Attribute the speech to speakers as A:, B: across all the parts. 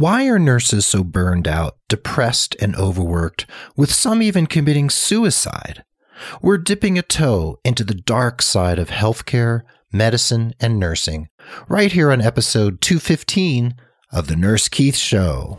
A: Why are nurses so burned out, depressed, and overworked, with some even committing suicide? We're dipping a toe into the dark side of healthcare, medicine, and nursing right here on episode 215 of The Nurse Keith Show.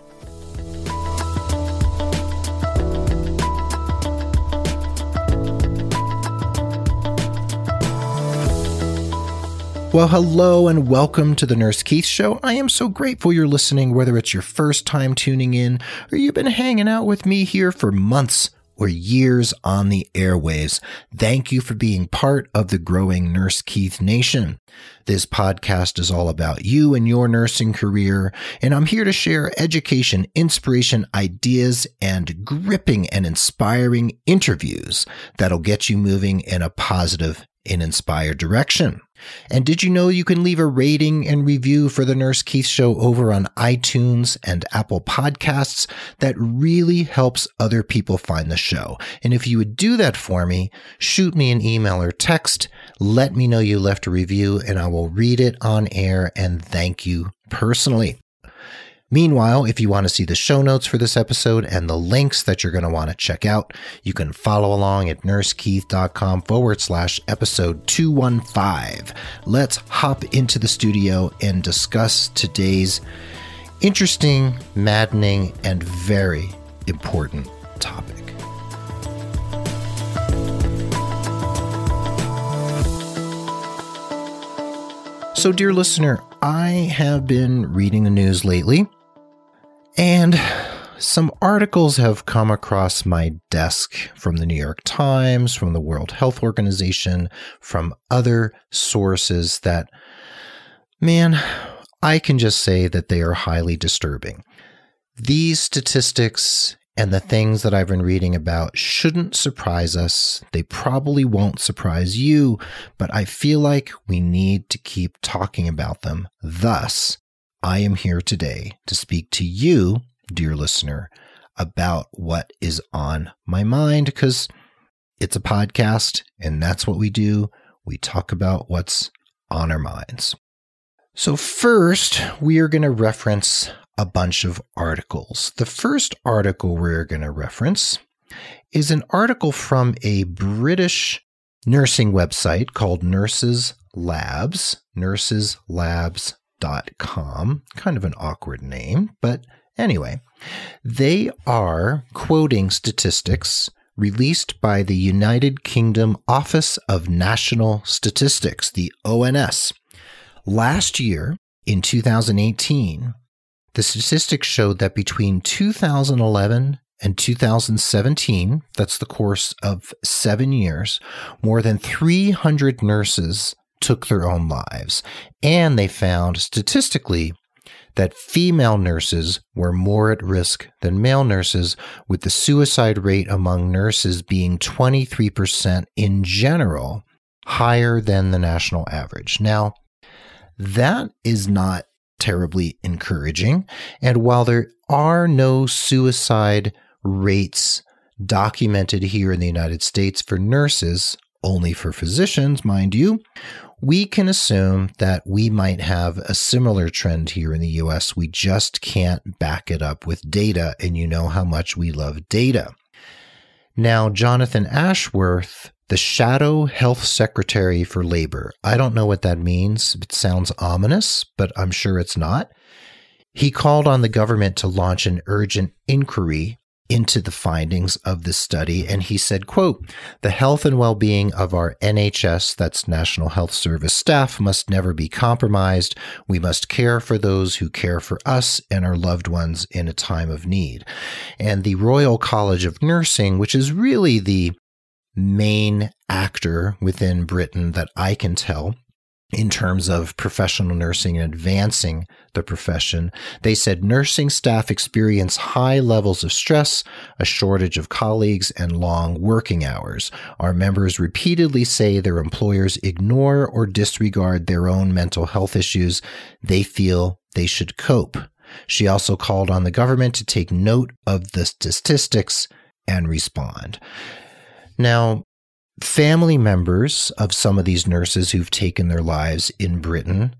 A: Well, hello and welcome to the Nurse Keith Show. I am so grateful you're listening, whether it's your first time tuning in or you've been hanging out with me here for months or years on the airwaves. Thank you for being part of the growing Nurse Keith Nation. This podcast is all about you and your nursing career, and I'm here to share education, inspiration, ideas, and gripping and inspiring interviews that'll get you moving in a positive and inspired direction. And did you know you can leave a rating and review for the Nurse Keith Show over on iTunes and Apple Podcasts? That really helps other people find the show. And if you would do that for me, shoot me an email or text. Let me know you left a review and I will read it on air and thank you personally. Meanwhile, if you want to see the show notes for this episode and the links that you're going to want to check out, you can follow along at nursekeith.com forward slash episode 215. Let's hop into the studio and discuss today's interesting, maddening, and very important topic. So, dear listener, I have been reading the news lately and some articles have come across my desk from the New York Times, from the World Health Organization, from other sources that, man, I can just say that they are highly disturbing. These statistics and the things that I've been reading about shouldn't surprise us. They probably won't surprise you, but I feel like we need to keep talking about them. Thus, I am here today to speak to you, dear listener, about what is on my mind because it's a podcast and that's what we do. We talk about what's on our minds. So, first, we are going to reference a bunch of articles. The first article we're going to reference is an article from a British nursing website called Nurses Labs, Nurses Labs. Kind of an awkward name, but anyway, they are quoting statistics released by the United Kingdom Office of National Statistics, the ONS. Last year, in 2018, the statistics showed that between 2011 and 2017, that's the course of seven years, more than 300 nurses took their own lives. And they found statistically that female nurses were more at risk than male nurses, with the suicide rate among nurses being 23% in general, higher than the national average. Now, that is not terribly encouraging. And while there are no suicide rates documented here in the United States for nurses, only for physicians, mind you, we can assume that we might have a similar trend here in the US. We just can't back it up with data, and you know how much we love data. Now, Jonathan Ashworth, the Shadow Health Secretary for Labor, I don't know what that means. It sounds ominous, but I'm sure it's not. He called on the government to launch an urgent inquiry into the findings of this study and he said quote the health and well-being of our NHS that's National Health Service staff must never be compromised. We must care for those who care for us and our loved ones in a time of need. And the Royal College of Nursing which is really the main actor within Britain that I can tell in terms of professional nursing and advancing the profession. They said nursing staff experience high levels of stress, a shortage of colleagues, and long working hours. Our members repeatedly say their employers ignore or disregard their own mental health issues. They feel they should cope. She also called on the government to take note of the statistics and respond. Now, family members of some of these nurses who've taken their lives in Britain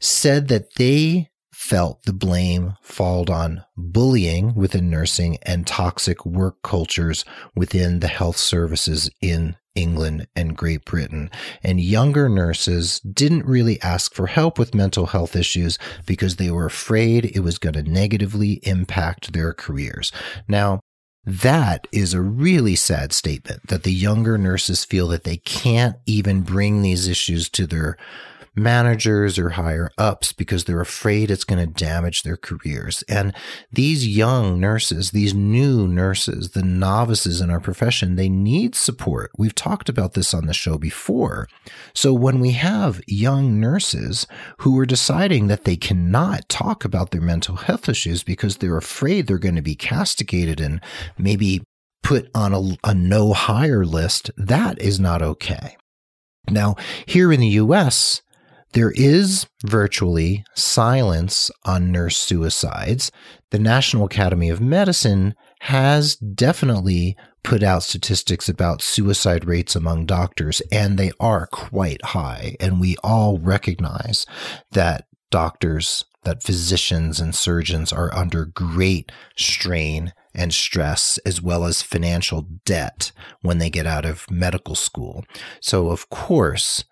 A: said that they felt the blame fall on bullying within nursing and toxic work cultures within the health services in England and Great Britain. And younger nurses didn't really ask for help with mental health issues because they were afraid it was going to negatively impact their careers. Now, that is a really sad statement that the younger nurses feel that they can't even bring these issues to their managers or higher ups because they're afraid it's going to damage their careers. And these young nurses, these new nurses, the novices in our profession, they need support. We've talked about this on the show before. So when we have young nurses who are deciding that they cannot talk about their mental health issues because they're afraid they're going to be castigated and maybe put on a, a no hire list, that is not okay. Now, here in the US, there is virtually silence on nurse suicides. The National Academy of Medicine has definitely put out statistics about suicide rates among doctors, and they are quite high. And we all recognize that doctors, that physicians and surgeons are under great strain and stress, as well as financial debt when they get out of medical school. So, of course,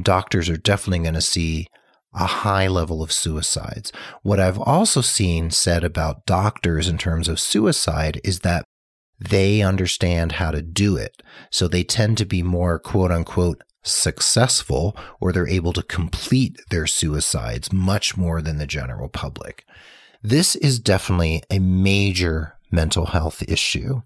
A: doctors are definitely going to see a high level of suicides. What I've also seen said about doctors in terms of suicide is that they understand how to do it. So they tend to be more quote unquote successful or they're able to complete their suicides much more than the general public. This is definitely a major mental health issue.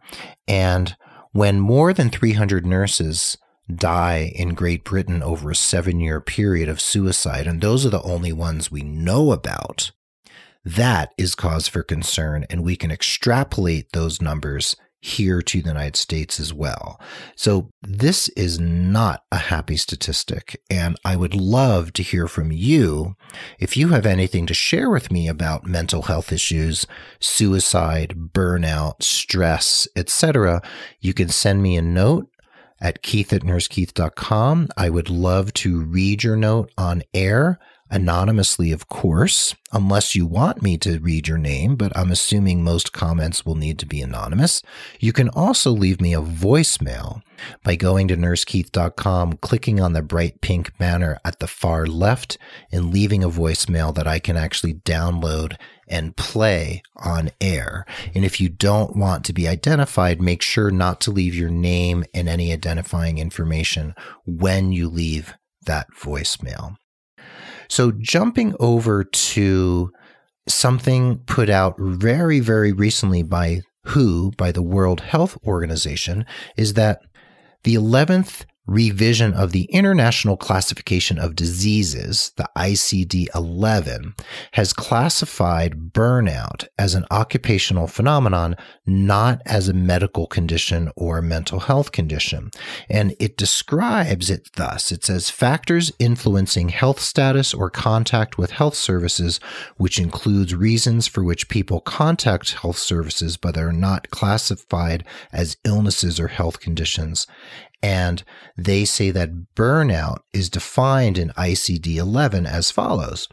A: And when more than 300 nurses die in Great Britain over a seven year period of suicide, and those are the only ones we know about, that is cause for concern. And we can extrapolate those numbers here to the United States as well. So this is not a happy statistic. And I would love to hear from you if you have anything to share with me about mental health issues, suicide, burnout, stress, etc. You can send me a note at keith at nursekeith.com. I would love to read your note on air anonymously, of course, unless you want me to read your name, but I'm assuming most comments will need to be anonymous. You can also leave me a voicemail by going to nursekeith.com, clicking on the bright pink banner at the far left, and leaving a voicemail that I can actually download and play on air. And if you don't want to be identified, make sure not to leave your name and any identifying information when you leave that voicemail. So jumping over to something put out very, very recently by WHO, by the World Health Organization, is that the 11th revision of the International Classification of Diseases, the ICD 11, has classified burnout as an occupational phenomenon, not as a medical condition or mental health condition. And it describes it thus it says factors influencing health status or contact with health services, which includes reasons for which people contact health services but are not classified as illnesses or health conditions and they say that burnout is defined in ICD 11 as follows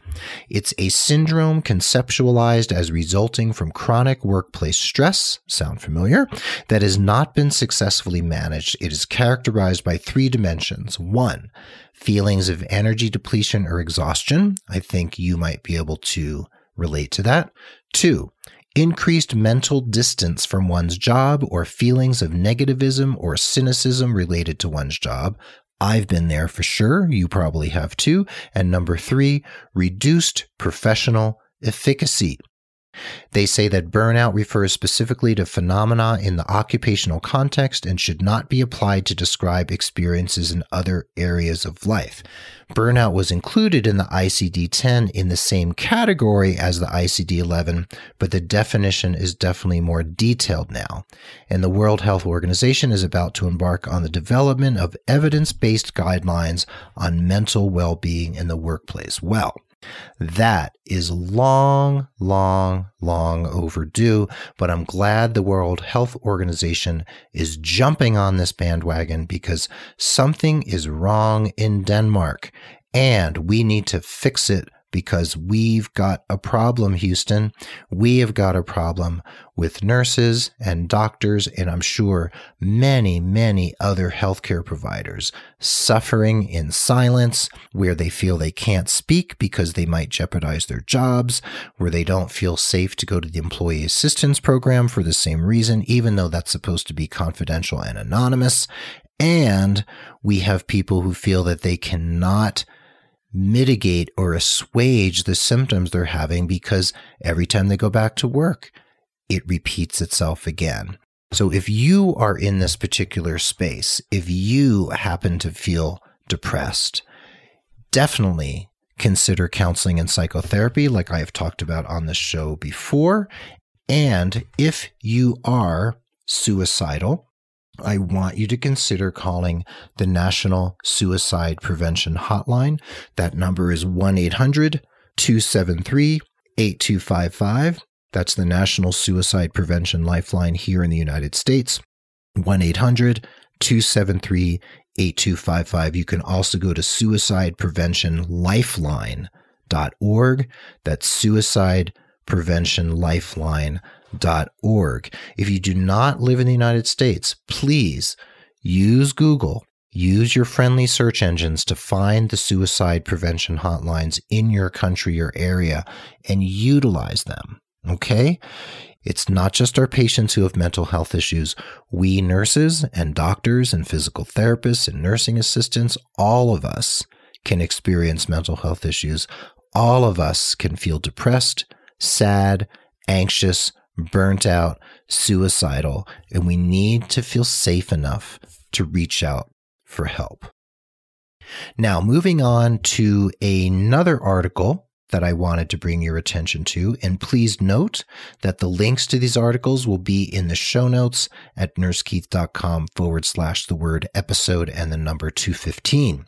A: It's a syndrome conceptualized as resulting from chronic workplace stress, sound familiar, that has not been successfully managed. It is characterized by three dimensions. One, feelings of energy depletion or exhaustion. I think you might be able to relate to that. Two, increased mental distance from one's job or feelings of negativism or cynicism related to one's job. I've been there for sure. You probably have too. And number three, reduced professional efficacy. They say that burnout refers specifically to phenomena in the occupational context and should not be applied to describe experiences in other areas of life. Burnout was included in the ICD 10 in the same category as the ICD 11, but the definition is definitely more detailed now. And the World Health Organization is about to embark on the development of evidence based guidelines on mental well being in the workplace. Well, that is long, long, long overdue, but I'm glad the World Health Organization is jumping on this bandwagon because something is wrong in Denmark and we need to fix it because we've got a problem, Houston. We have got a problem with nurses and doctors, and I'm sure many, many other healthcare providers suffering in silence, where they feel they can't speak because they might jeopardize their jobs, where they don't feel safe to go to the employee assistance program for the same reason, even though that's supposed to be confidential and anonymous. And we have people who feel that they cannot mitigate or assuage the symptoms they're having because every time they go back to work, it repeats itself again. So if you are in this particular space, if you happen to feel depressed, definitely consider counseling and psychotherapy, like I have talked about on the show before. And if you are suicidal, I want you to consider calling the National Suicide Prevention Hotline. That number is 1 800 273 8255. That's the National Suicide Prevention Lifeline here in the United States. 1 800 273 8255. You can also go to suicidepreventionlifeline.org. That's suicide prevention lifeline If you do not live in the United States, please use Google. Use your friendly search engines to find the suicide prevention hotlines in your country or area and utilize them. Okay? It's not just our patients who have mental health issues. We nurses and doctors and physical therapists and nursing assistants, all of us can experience mental health issues. All of us can feel depressed, sad, anxious, burnt out, suicidal, and we need to feel safe enough to reach out for help. Now, moving on to another article that I wanted to bring your attention to, and please note that the links to these articles will be in the show notes at nursekeith.com forward slash the word episode and the number 215.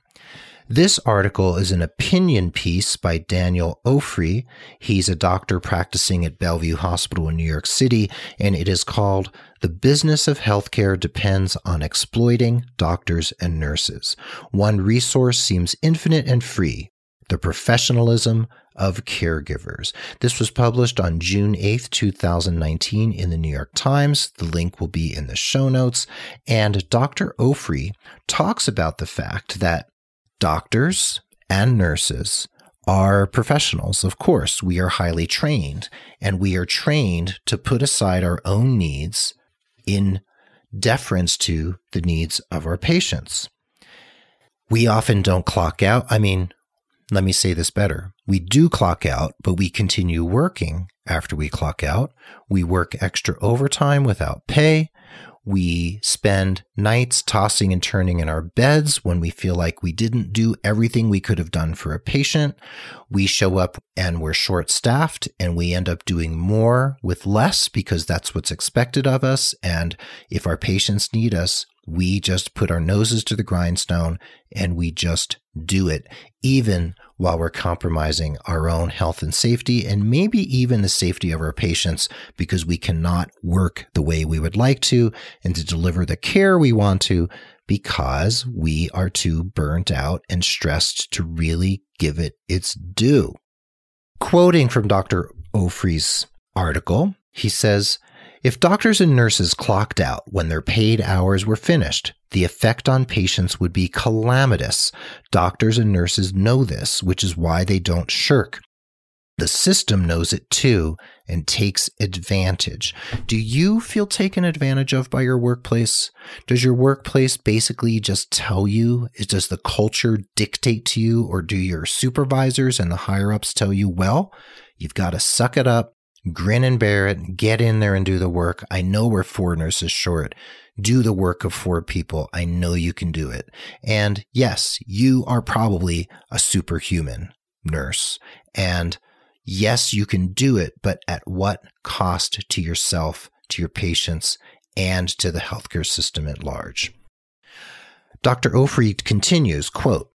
A: This article is an opinion piece by Daniel Ofri. He's a doctor practicing at Bellevue Hospital in New York City, and it is called The Business of Healthcare Depends on Exploiting Doctors and Nurses. One resource seems infinite and free the professionalism of caregivers. This was published on June 8th, 2019 in the New York Times. The link will be in the show notes. And Dr. Ofri talks about the fact that doctors and nurses are professionals. Of course, we are highly trained and we are trained to put aside our own needs in deference to the needs of our patients. We often don't clock out. I mean, let me say this better. We do clock out, but we continue working after we clock out. We work extra overtime without pay. We spend nights tossing and turning in our beds when we feel like we didn't do everything we could have done for a patient. We show up and we're short staffed and we end up doing more with less because that's what's expected of us. And if our patients need us, we just put our noses to the grindstone and we just do it, even while we're compromising our own health and safety and maybe even the safety of our patients because we cannot work the way we would like to and to deliver the care we want to because we are too burnt out and stressed to really give it its due. Quoting from Dr. Ofri's article, he says, if doctors and nurses clocked out when their paid hours were finished, the effect on patients would be calamitous. Doctors and nurses know this, which is why they don't shirk. The system knows it too and takes advantage. Do you feel taken advantage of by your workplace? Does your workplace basically just tell you? Does the culture dictate to you, or do your supervisors and the higher ups tell you, well, you've got to suck it up, grin and bear it, get in there and do the work. I know we're four nurses short. Do the work of four people. I know you can do it. And yes, you are probably a superhuman nurse. And yes, you can do it, but at what cost to yourself, to your patients, and to the healthcare system at large? Dr. Ofri continues, quote,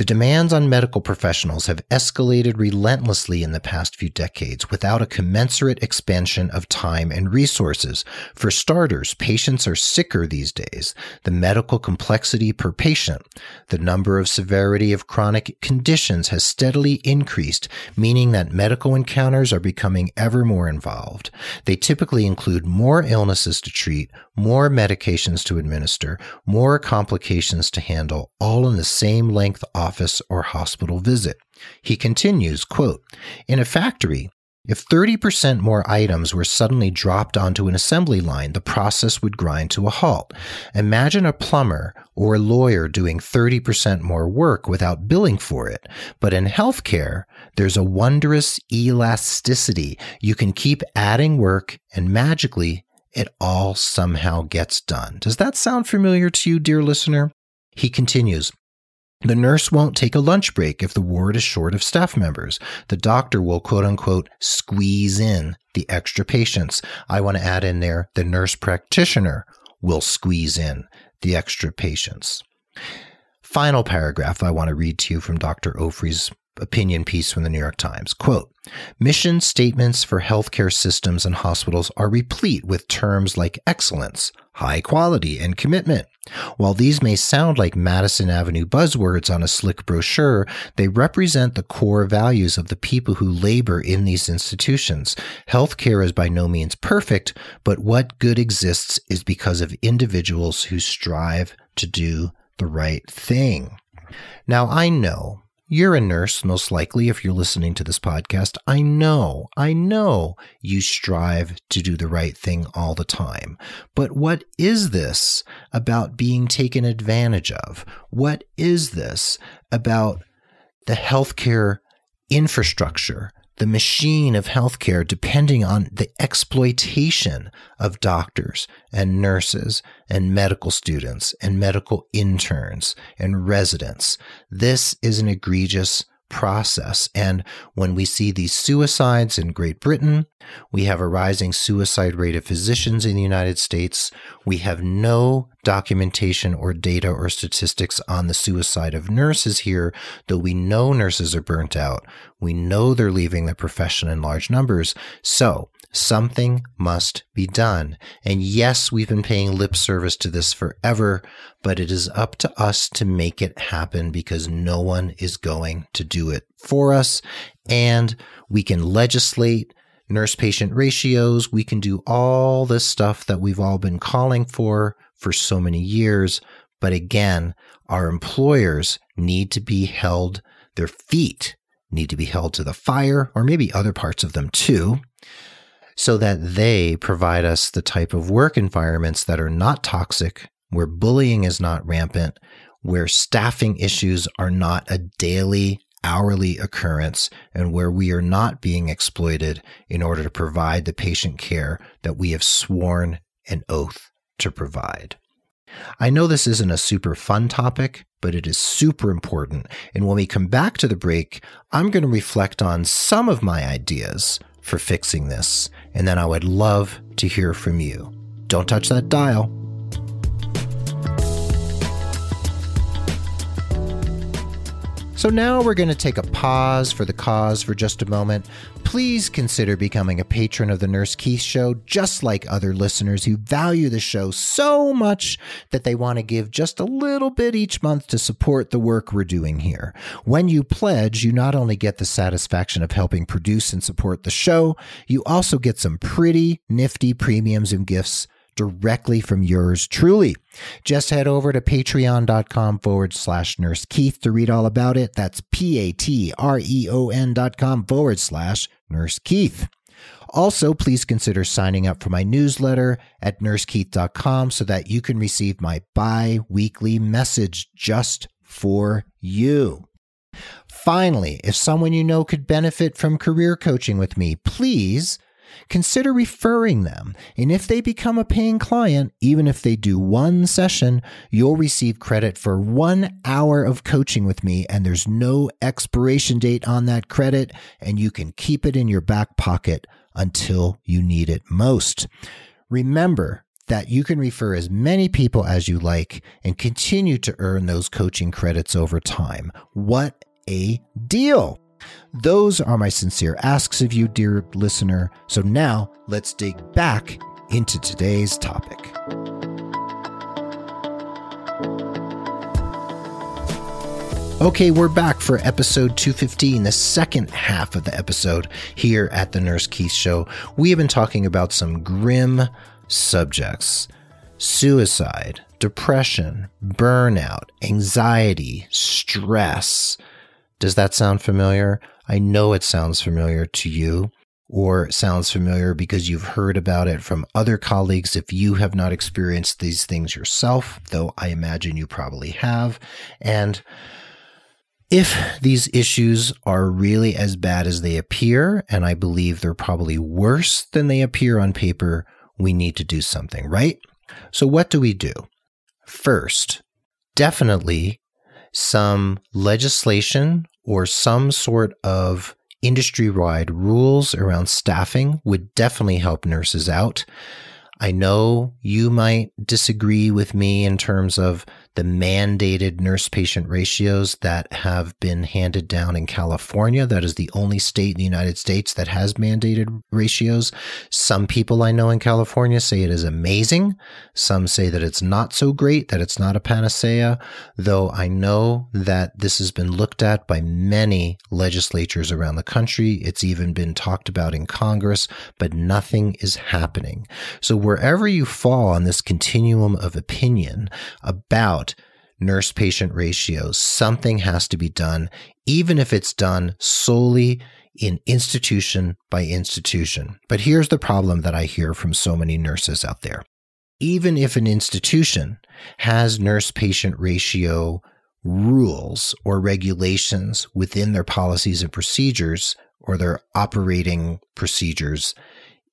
A: The demands on medical professionals have escalated relentlessly in the past few decades without a commensurate expansion of time and resources. For starters, patients are sicker these days. The medical complexity per patient, the number of severity of chronic conditions has steadily increased, meaning that medical encounters are becoming ever more involved. They typically include more illnesses to treat, more medications to administer, more complications to handle, all in the same length office or hospital visit. He continues, quote, In a factory, if 30% more items were suddenly dropped onto an assembly line, the process would grind to a halt. Imagine a plumber or a lawyer doing 30% more work without billing for it. But in healthcare, there's a wondrous elasticity. You can keep adding work and magically it all somehow gets done. Does that sound familiar to you, dear listener? He continues, the nurse won't take a lunch break if the ward is short of staff members. The doctor will quote unquote squeeze in the extra patients. I want to add in there the nurse practitioner will squeeze in the extra patients. Final paragraph I want to read to you from Dr. Ofri's opinion piece from the New York Times. Quote, mission statements for healthcare systems and hospitals are replete with terms like excellence, high quality, and commitment. While these may sound like Madison Avenue buzzwords on a slick brochure, they represent the core values of the people who labor in these institutions. Healthcare is by no means perfect, but what good exists is because of individuals who strive to do the right thing. Now, I know you're a nurse, most likely, if you're listening to this podcast. I know, I know you strive to do the right thing all the time. But what is this about being taken advantage of? What is this about the healthcare infrastructure the machine of healthcare depending on the exploitation of doctors and nurses and medical students and medical interns and residents. This is an egregious process. And when we see these suicides in Great Britain, we have a rising suicide rate of physicians in the United States. We have no documentation or data or statistics on the suicide of nurses here, though we know nurses are burnt out. We know they're leaving the profession in large numbers. So something must be done. And yes, we've been paying lip service to this forever, but it is up to us to make it happen because no one is going to do it for us. And we can legislate nurse patient ratios. We can do all this stuff that we've all been calling for for so many years. But again, our employers need to be held, their feet need to be held to the fire, or maybe other parts of them too, so that they provide us the type of work environments that are not toxic, where bullying is not rampant, where staffing issues are not a daily hourly occurrence and where we are not being exploited in order to provide the patient care that we have sworn an oath to provide. I know this isn't a super fun topic, but it is super important. And when we come back to the break, I'm going to reflect on some of my ideas for fixing this, and then I would love to hear from you. Don't touch that dial. So now we're going to take a pause for the cause for just a moment. Please consider becoming a patron of the Nurse Keith Show, just like other listeners who value the show so much that they want to give just a little bit each month to support the work we're doing here. When you pledge, you not only get the satisfaction of helping produce and support the show, you also get some pretty nifty premiums and gifts directly from yours truly. Just head over to patreon.com forward slash nurse Keith to read all about it. That's P A T R E O N dot com forward slash nurse Keith. Also, please consider signing up for my newsletter at nursekeith.com so that you can receive my bi weekly message just for you. Finally, if someone you know could benefit from career coaching with me, please consider referring them. And if they become a paying client, even if they do one session, you'll receive credit for one hour of coaching with me. And there's no expiration date on that credit, and you can keep it in your back pocket until you need it most. Remember, that you can refer as many people as you like and continue to earn those coaching credits over time. What a deal! Those are my sincere asks of you, dear listener. So now let's dig back into today's topic. Okay, we're back for episode 215, the second half of the episode here at the Nurse Keith Show. We have been talking about some grim subjects suicide, depression, burnout, anxiety, stress. Does that sound familiar? I know it sounds familiar to you or sounds familiar because you've heard about it from other colleagues if you have not experienced these things yourself, though I imagine you probably have. And if these issues are really as bad as they appear, and I believe they're probably worse than they appear on paper, we need to do something, right? So, what do we do? First, definitely some legislation or some sort of industry wide rules around staffing would definitely help nurses out. I know you might disagree with me in terms of the mandated nurse patient ratios that have been handed down in California. That is the only state in the United States that has mandated ratios. Some people I know in California say it is amazing. Some say that it's not so great, that it's not a panacea, though I know that this has been looked at by many legislatures around the country. It's even been talked about in Congress, but nothing is happening. So wherever you fall on this continuum of opinion about nurse patient ratios. Something has to be done, even if it's done solely in institution by institution. But here's the problem that I hear from so many nurses out there. Even if an institution has nurse patient ratio rules or regulations within their policies and procedures or their operating procedures,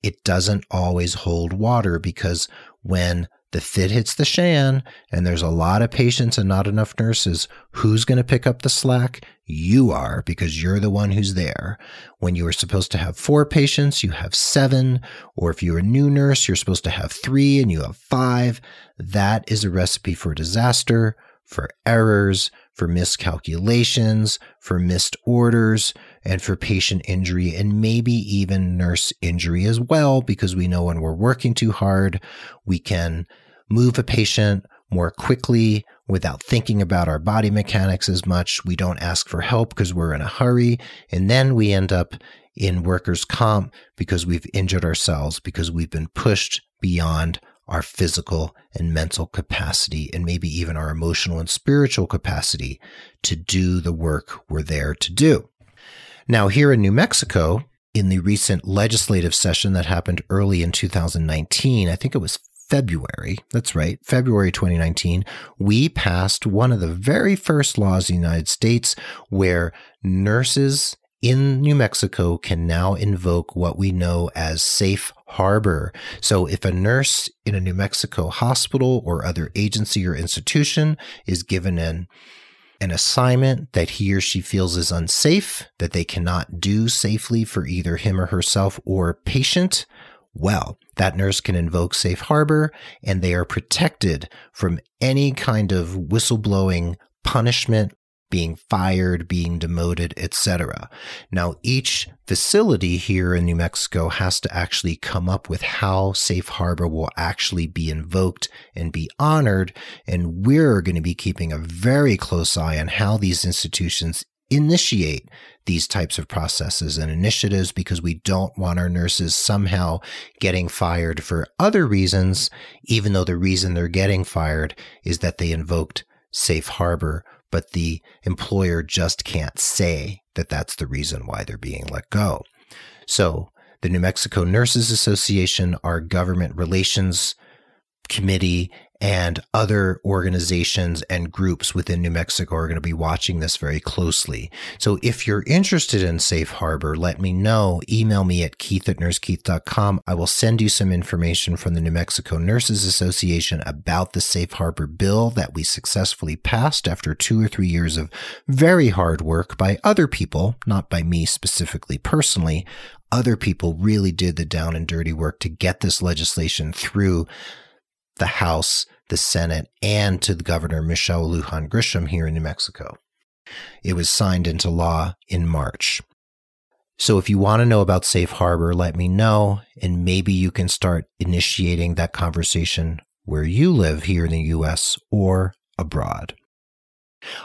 A: it doesn't always hold water because when the fit hits the shan and there's a lot of patients and not enough nurses, who's going to pick up the slack? You are because you're the one who's there. When you were supposed to have four patients, you have seven. Or if you're a new nurse, you're supposed to have three and you have five. That is a recipe for disaster, for errors, for miscalculations, for missed orders, and for patient injury, and maybe even nurse injury as well, because we know when we're working too hard, we can move a patient more quickly without thinking about our body mechanics as much. We don't ask for help because we're in a hurry. And then we end up in workers' comp because we've injured ourselves because we've been pushed beyond our physical and mental capacity, and maybe even our emotional and spiritual capacity to do the work we're there to do. Now, here in New Mexico, in the recent legislative session that happened early in 2019, I think it was February, that's right, February 2019, we passed one of the very first laws in the United States where nurses in New Mexico can now invoke what we know as safe harbor. So if a nurse in a New Mexico hospital or other agency or institution is given an an assignment that he or she feels is unsafe, that they cannot do safely for either him or herself or patient, well, that nurse can invoke safe harbor and they are protected from any kind of whistleblowing punishment being fired, being demoted, etc. Now, each facility here in New Mexico has to actually come up with how safe harbor will actually be invoked and be honored. And we're going to be keeping a very close eye on how these institutions initiate these types of processes and initiatives because we don't want our nurses somehow getting fired for other reasons, even though the reason they're getting fired is that they invoked safe harbor but the employer just can't say that that's the reason why they're being let go. So the New Mexico Nurses Association, our government relations committee, and other organizations and groups within New Mexico are going to be watching this very closely. So if you're interested in Safe Harbor, let me know. Email me at keith at nursekeith.com. I will send you some information from the New Mexico Nurses Association about the Safe Harbor bill that we successfully passed after two or three years of very hard work by other people, not by me specifically personally. Other people really did the down and dirty work to get this legislation through the House, the Senate, and to the Governor Michelle Lujan Grisham here in New Mexico. It was signed into law in March. So if you want to know about Safe Harbor, let me know, and maybe you can start initiating that conversation where you live here in the US or abroad.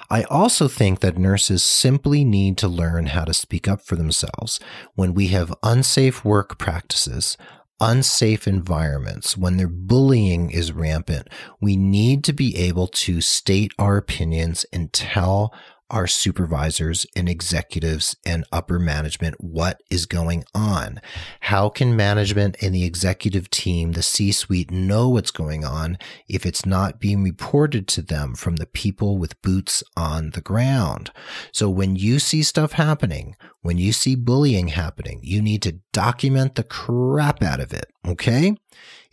A: I also think that nurses simply need to learn how to speak up for themselves when we have unsafe work practices, unsafe environments, when their bullying is rampant. We need to be able to state our opinions and tell our supervisors and executives and upper management what is going on. How can management and the executive team, the C suite, know what's going on if it's not being reported to them from the people with boots on the ground? So when you see stuff happening, when you see bullying happening, you need to document the crap out of it. Okay.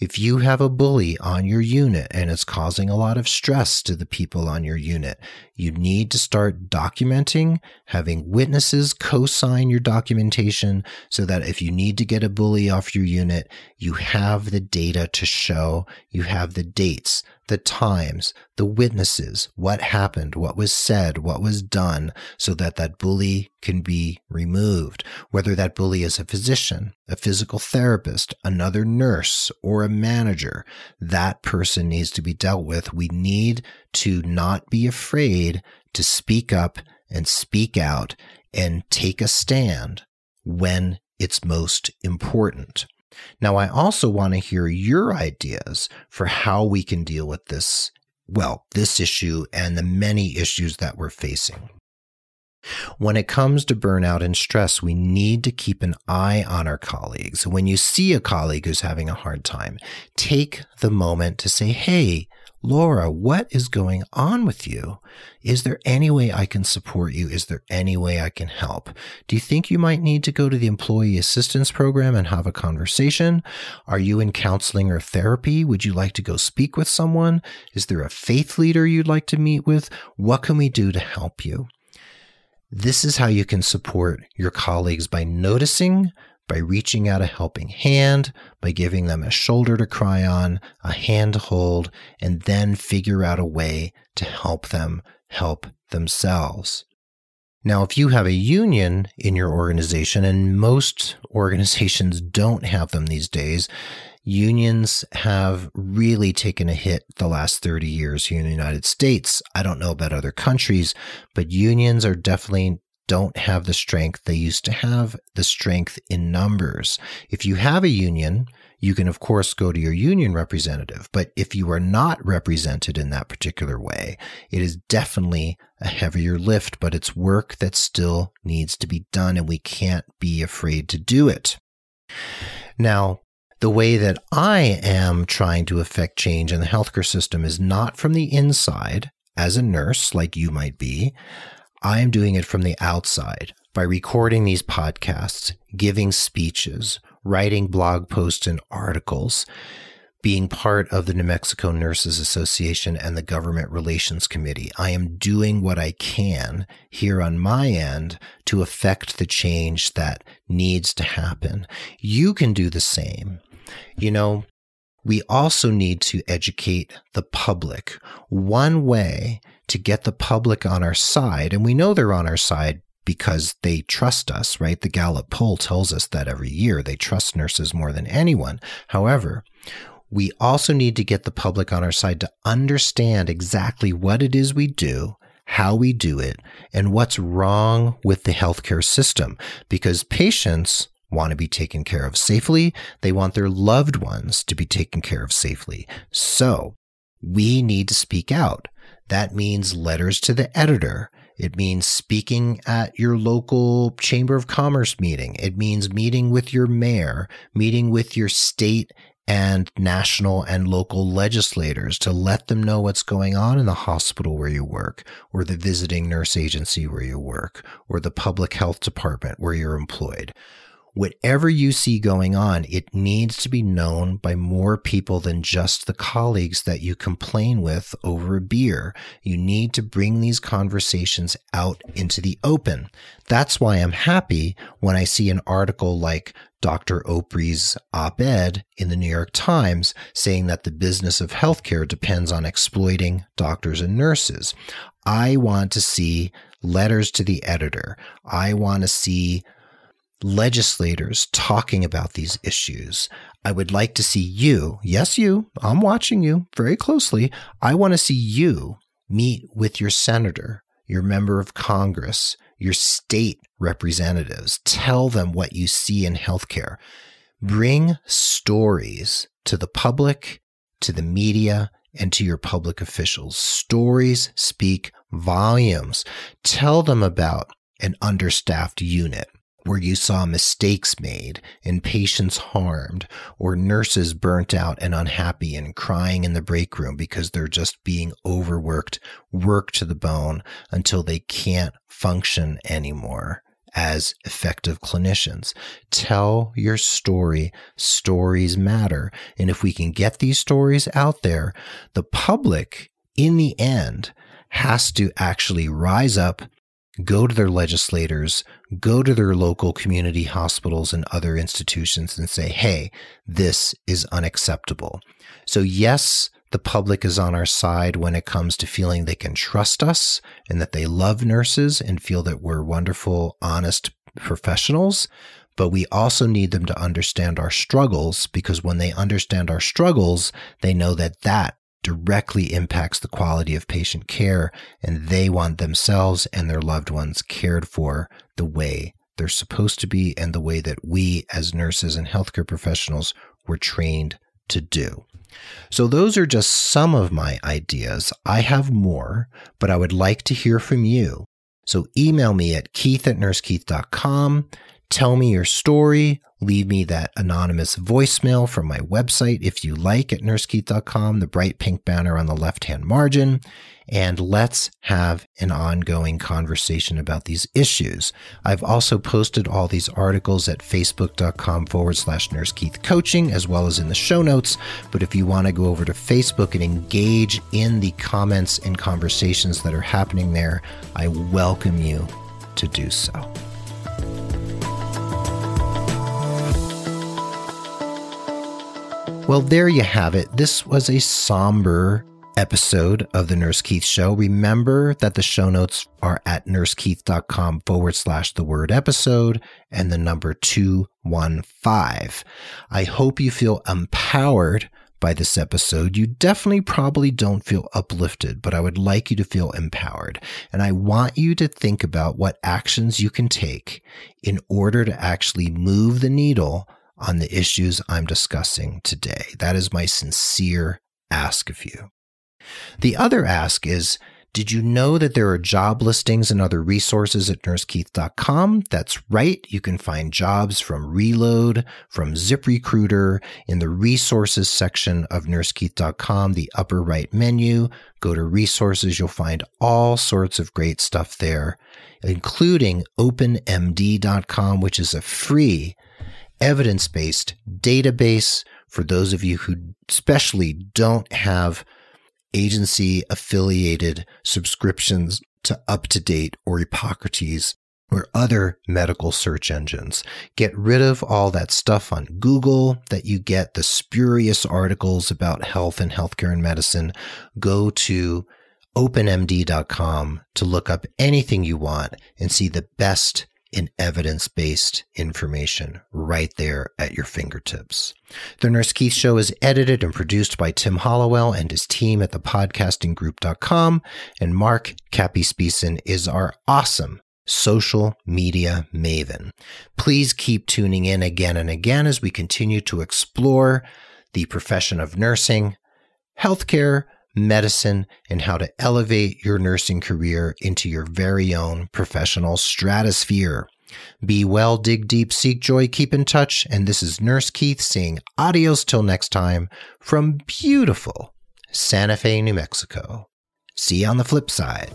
A: If you have a bully on your unit and it's causing a lot of stress to the people on your unit, you need to start documenting, having witnesses co-sign your documentation so that if you need to get a bully off your unit, you have the data to show, you have the dates, the times, the witnesses, what happened, what was said, what was done, so that that bully can be removed. Whether that bully is a physician, a physical therapist, another nurse, or a manager, that person needs to be dealt with. We need to not be afraid to speak up and speak out and take a stand when it's most important. Now, I also want to hear your ideas for how we can deal with this, well, this issue and the many issues that we're facing. When it comes to burnout and stress, we need to keep an eye on our colleagues. When you see a colleague who's having a hard time, take the moment to say, Hey, Laura, what is going on with you? Is there any way I can support you? Is there any way I can help? Do you think you might need to go to the employee assistance program and have a conversation? Are you in counseling or therapy? Would you like to go speak with someone? Is there a faith leader you'd like to meet with? What can we do to help you? This is how you can support your colleagues by noticing, by reaching out a helping hand, by giving them a shoulder to cry on, a hand to hold, and then figure out a way to help them help themselves. Now, if you have a union in your organization, and most organizations don't have them these days, unions have really taken a hit the last 30 years here in the United States. I don't know about other countries, but unions are definitely don't have the strength they used to have, the strength in numbers. If you have a union, you can, of course, go to your union representative. But if you are not represented in that particular way, it is definitely a heavier lift, but it's work that still needs to be done, and we can't be afraid to do it. Now, the way that I am trying to affect change in the healthcare system is not from the inside as a nurse, like you might be. I am doing it from the outside by recording these podcasts, giving speeches, writing blog posts and articles, being part of the New Mexico Nurses Association and the Government Relations Committee. I am doing what I can here on my end to affect the change that needs to happen. You can do the same. You know, we also need to educate the public. One way to get the public on our side, and we know they're on our side because they trust us, right? The Gallup poll tells us that every year they trust nurses more than anyone. However, we also need to get the public on our side to understand exactly what it is we do, how we do it, and what's wrong with the healthcare system. Because patients want to be taken care of safely. They want their loved ones to be taken care of safely. So we need to speak out. That means letters to the editor. It means speaking at your local Chamber of Commerce meeting. It means meeting with your mayor, meeting with your state and national and local legislators to let them know what's going on in the hospital where you work, or the visiting nurse agency where you work, or the public health department where you're employed whatever you see going on, it needs to be known by more people than just the colleagues that you complain with over a beer. You need to bring these conversations out into the open. That's why I'm happy when I see an article like Dr. Ofri's op ed in the New York Times saying that the business of healthcare depends on exploiting doctors and nurses. I want to see letters to the editor. I want to see legislators talking about these issues. I would like to see you, yes, you, I'm watching you very closely. I want to see you meet with your senator, your member of Congress, your state representatives. Tell them what you see in healthcare. Bring stories to the public, to the media, and to your public officials. Stories speak volumes. Tell them about an understaffed unit where you saw mistakes made and patients harmed or nurses burnt out and unhappy and crying in the break room because they're just being overworked, worked to the bone until they can't function anymore as effective clinicians. Tell your story. Stories matter. And if we can get these stories out there, the public in the end has to actually rise up go to their legislators, go to their local community hospitals and other institutions and say, hey, this is unacceptable. So, yes, the public is on our side when it comes to feeling they can trust us and that they love nurses and feel that we're wonderful, honest professionals. But we also need them to understand our struggles because when they understand our struggles, they know that that directly impacts the quality of patient care, and they want themselves and their loved ones cared for the way they're supposed to be and the way that we as nurses and healthcare professionals were trained to do. So, those are just some of my ideas. I have more, but I would like to hear from you. So, email me at keith at nursekeith.com. Tell me your story. Leave me that anonymous voicemail from my website if you like at nursekeith.com, the bright pink banner on the left hand margin. And let's have an ongoing conversation about these issues. I've also posted all these articles at facebook.com forward slash nursekeith coaching as well as in the show notes. But if you want to go over to Facebook and engage in the comments and conversations that are happening there, I welcome you to do so. Well, there you have it. This was a somber episode of the Nurse Keith Show. Remember that the show notes are at nursekeith.com forward slash the word episode and the number 215. I hope you feel empowered by this episode. You definitely probably don't feel uplifted, but I would like you to feel empowered. And I want you to think about what actions you can take in order to actually move the needle on the issues I'm discussing today. That is my sincere ask of you. The other ask is, did you know that there are job listings and other resources at nursekeith.com? That's right. You can find jobs from Relode, from ZipRecruiter in the resources section of nursekeith.com, the upper right menu. Go to resources. You'll find all sorts of great stuff there, including openmd.com, which is a free evidence based database for those of you who especially don't have agency affiliated subscriptions to UpToDate or Epocrates or other medical search engines. Get rid of all that stuff on Google that you get the spurious articles about health and healthcare and medicine. Go to openmd.com to look up anything you want and see the best in evidence based information right there at your fingertips. The Nurse Keith Show is edited and produced by Tim Hollowell and his team at thepodcastinggroup.com, and Mark Cappy Speeson is our awesome social media maven. Please keep tuning in again and again as we continue to explore the profession of nursing, healthcare, medicine, and how to elevate your nursing career into your very own professional stratosphere. Be well, dig deep, seek joy, keep in touch. And this is Nurse Keith saying adios till next time from beautiful Santa Fe, New Mexico. See you on the flip side.